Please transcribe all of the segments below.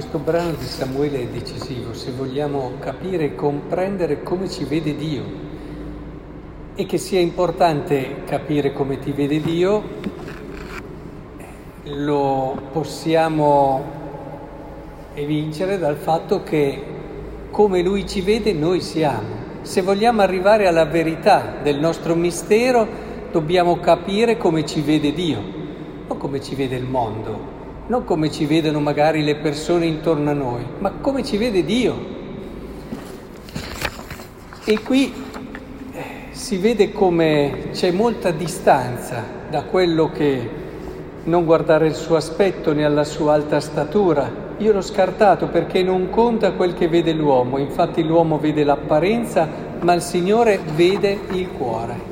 questo brano di Samuele è decisivo se vogliamo capire e comprendere come ci vede Dio e che sia importante capire come ti vede Dio lo possiamo evincere dal fatto che come Lui ci vede noi siamo. Se vogliamo arrivare alla verità del nostro mistero dobbiamo capire come ci vede Dio, non come ci vede il mondo non come ci vedono magari le persone intorno a noi, ma come ci vede Dio. E qui eh, si vede come c'è molta distanza da quello che non guardare il suo aspetto né alla sua alta statura. Io l'ho scartato perché non conta quel che vede l'uomo, infatti l'uomo vede l'apparenza, ma il Signore vede il cuore.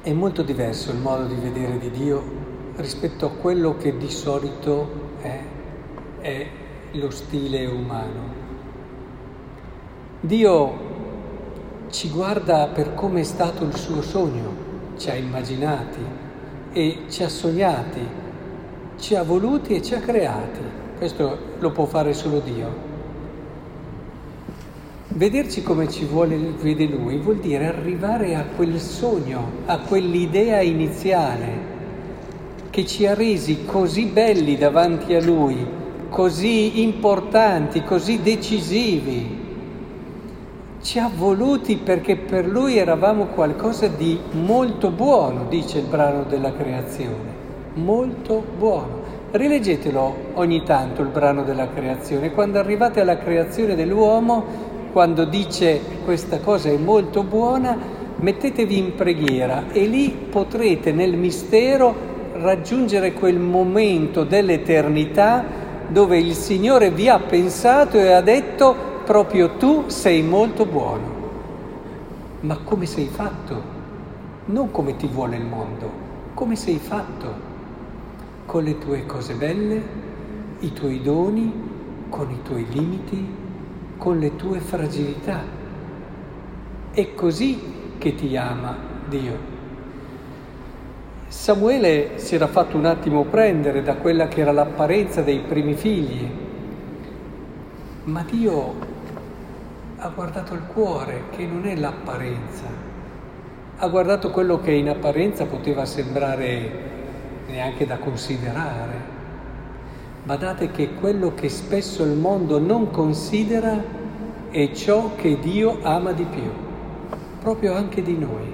È molto diverso il modo di vedere di Dio rispetto a quello che di solito è, è lo stile umano. Dio ci guarda per come è stato il suo sogno, ci ha immaginati e ci ha sognati, ci ha voluti e ci ha creati. Questo lo può fare solo Dio. Vederci come ci vuole, vede Lui vuol dire arrivare a quel sogno, a quell'idea iniziale che ci ha resi così belli davanti a Lui, così importanti, così decisivi. Ci ha voluti perché per Lui eravamo qualcosa di molto buono, dice il brano della creazione, molto buono. Rileggetelo ogni tanto il brano della creazione. Quando arrivate alla creazione dell'uomo, quando dice questa cosa è molto buona, mettetevi in preghiera e lì potrete nel mistero raggiungere quel momento dell'eternità dove il Signore vi ha pensato e ha detto proprio tu sei molto buono. Ma come sei fatto? Non come ti vuole il mondo, come sei fatto? Con le tue cose belle, i tuoi doni, con i tuoi limiti, con le tue fragilità. È così che ti ama Dio. Samuele si era fatto un attimo prendere da quella che era l'apparenza dei primi figli, ma Dio ha guardato il cuore, che non è l'apparenza, ha guardato quello che in apparenza poteva sembrare neanche da considerare. Badate che quello che spesso il mondo non considera è ciò che Dio ama di più, proprio anche di noi.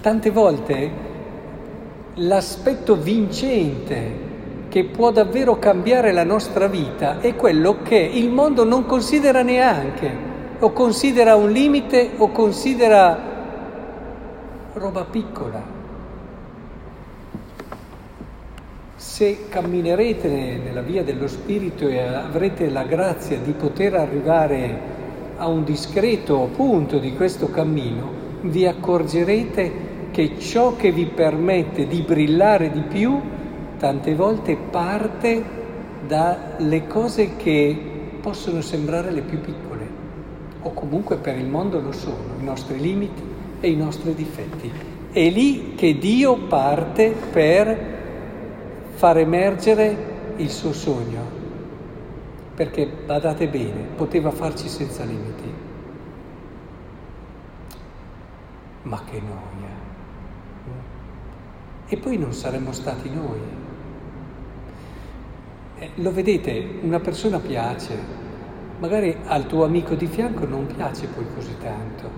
Tante volte l'aspetto vincente che può davvero cambiare la nostra vita è quello che il mondo non considera neanche, o considera un limite o considera roba piccola. Se camminerete nella via dello Spirito e avrete la grazia di poter arrivare a un discreto punto di questo cammino, vi accorgerete che ciò che vi permette di brillare di più tante volte parte dalle cose che possono sembrare le più piccole o comunque per il mondo lo sono, i nostri limiti e i nostri difetti. È lì che Dio parte per far emergere il suo sogno, perché badate bene, poteva farci senza limiti. Ma che noia! E poi non saremmo stati noi. Eh, lo vedete, una persona piace, magari al tuo amico di fianco non piace poi così tanto.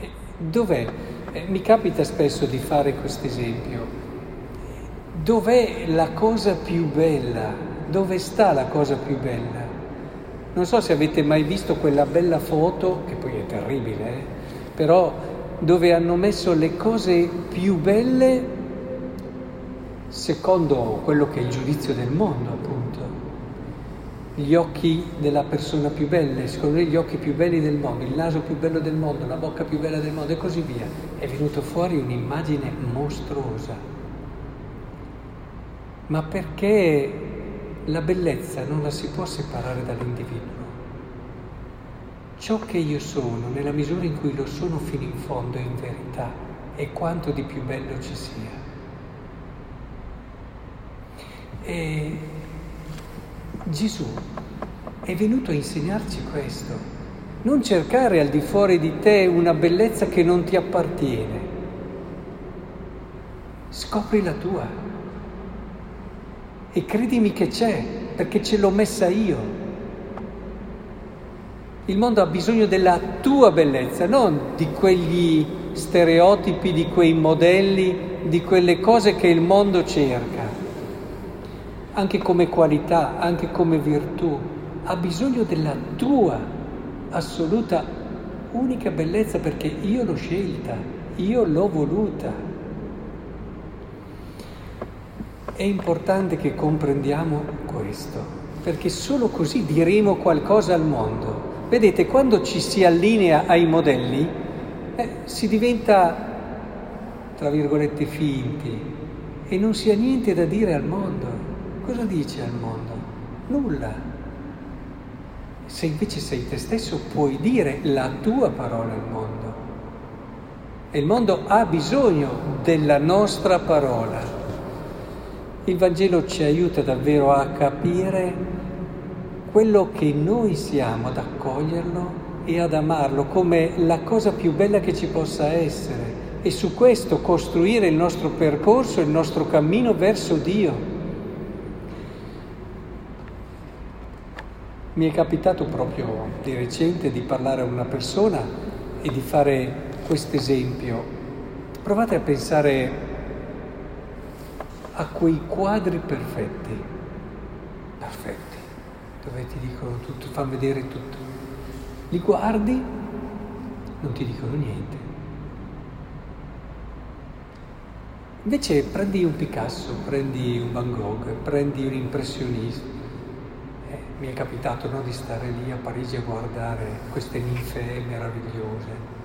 Eh, dov'è? Eh, mi capita spesso di fare questo esempio. Dov'è la cosa più bella? Dove sta la cosa più bella? Non so se avete mai visto quella bella foto, che poi è terribile, eh? però dove hanno messo le cose più belle secondo quello che è il giudizio del mondo, appunto. Gli occhi della persona più bella, secondo me gli occhi più belli del mondo, il naso più bello del mondo, la bocca più bella del mondo e così via. È venuto fuori un'immagine mostruosa. Ma perché la bellezza non la si può separare dall'individuo? Ciò che io sono, nella misura in cui lo sono fino in fondo in verità, è quanto di più bello ci sia. E Gesù è venuto a insegnarci questo. Non cercare al di fuori di te una bellezza che non ti appartiene. Scopri la tua. E credimi che c'è, perché ce l'ho messa io. Il mondo ha bisogno della tua bellezza, non di quegli stereotipi, di quei modelli, di quelle cose che il mondo cerca. Anche come qualità, anche come virtù, ha bisogno della tua assoluta, unica bellezza perché io l'ho scelta, io l'ho voluta. È importante che comprendiamo questo, perché solo così diremo qualcosa al mondo. Vedete, quando ci si allinea ai modelli, eh, si diventa, tra virgolette, finti e non si ha niente da dire al mondo. Cosa dice al mondo? Nulla. Se invece sei te stesso puoi dire la tua parola al mondo. E il mondo ha bisogno della nostra parola. Il Vangelo ci aiuta davvero a capire quello che noi siamo, ad accoglierlo e ad amarlo come la cosa più bella che ci possa essere e su questo costruire il nostro percorso, il nostro cammino verso Dio. Mi è capitato proprio di recente di parlare a una persona e di fare questo esempio. Provate a pensare a quei quadri perfetti, perfetti dove ti dicono tutto, fanno vedere tutto. Li guardi, non ti dicono niente. Invece prendi un Picasso, prendi un Van Gogh, prendi un impressionista. Eh, mi è capitato no, di stare lì a Parigi a guardare queste ninfe meravigliose.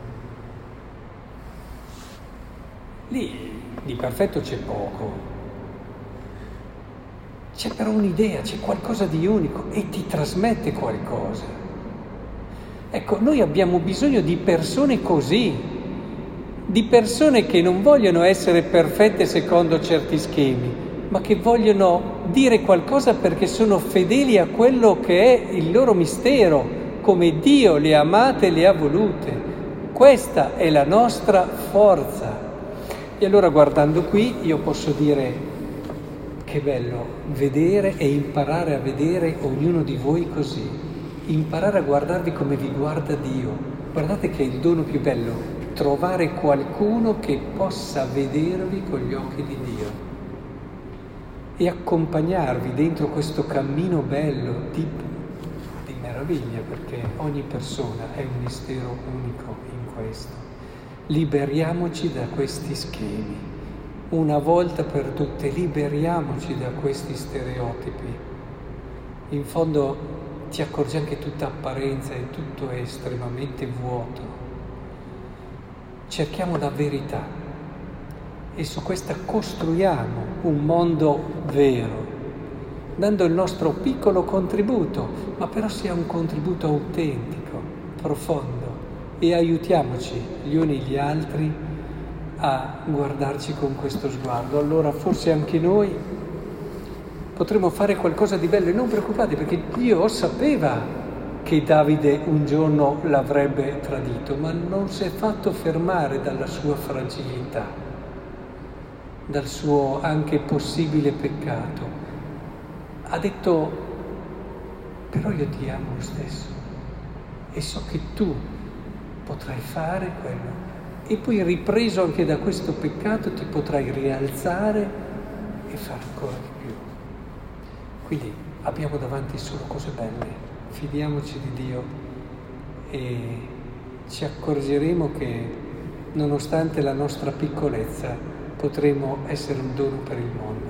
Lì di perfetto c'è poco, c'è però un'idea, c'è qualcosa di unico e ti trasmette qualcosa. Ecco, noi abbiamo bisogno di persone così, di persone che non vogliono essere perfette secondo certi schemi, ma che vogliono dire qualcosa perché sono fedeli a quello che è il loro mistero, come Dio le ha amate e le ha volute. Questa è la nostra forza. E allora guardando qui io posso dire che bello vedere e imparare a vedere ognuno di voi così, imparare a guardarvi come vi guarda Dio. Guardate che è il dono più bello, trovare qualcuno che possa vedervi con gli occhi di Dio e accompagnarvi dentro questo cammino bello di, di meraviglia, perché ogni persona è un mistero unico in questo. Liberiamoci da questi schemi una volta per tutte liberiamoci da questi stereotipi. In fondo ti accorgi anche tutta apparenza e tutto è estremamente vuoto. Cerchiamo la verità e su questa costruiamo un mondo vero, dando il nostro piccolo contributo, ma però sia un contributo autentico, profondo e aiutiamoci gli uni gli altri a guardarci con questo sguardo. Allora forse anche noi potremo fare qualcosa di bello e non preoccupate perché Dio sapeva che Davide un giorno l'avrebbe tradito, ma non si è fatto fermare dalla sua fragilità, dal suo anche possibile peccato. Ha detto, però io ti amo lo stesso e so che tu potrai fare quello e poi ripreso anche da questo peccato ti potrai rialzare e fare ancora di più. Quindi abbiamo davanti solo cose belle, fidiamoci di Dio e ci accorgeremo che nonostante la nostra piccolezza potremo essere un dono per il mondo.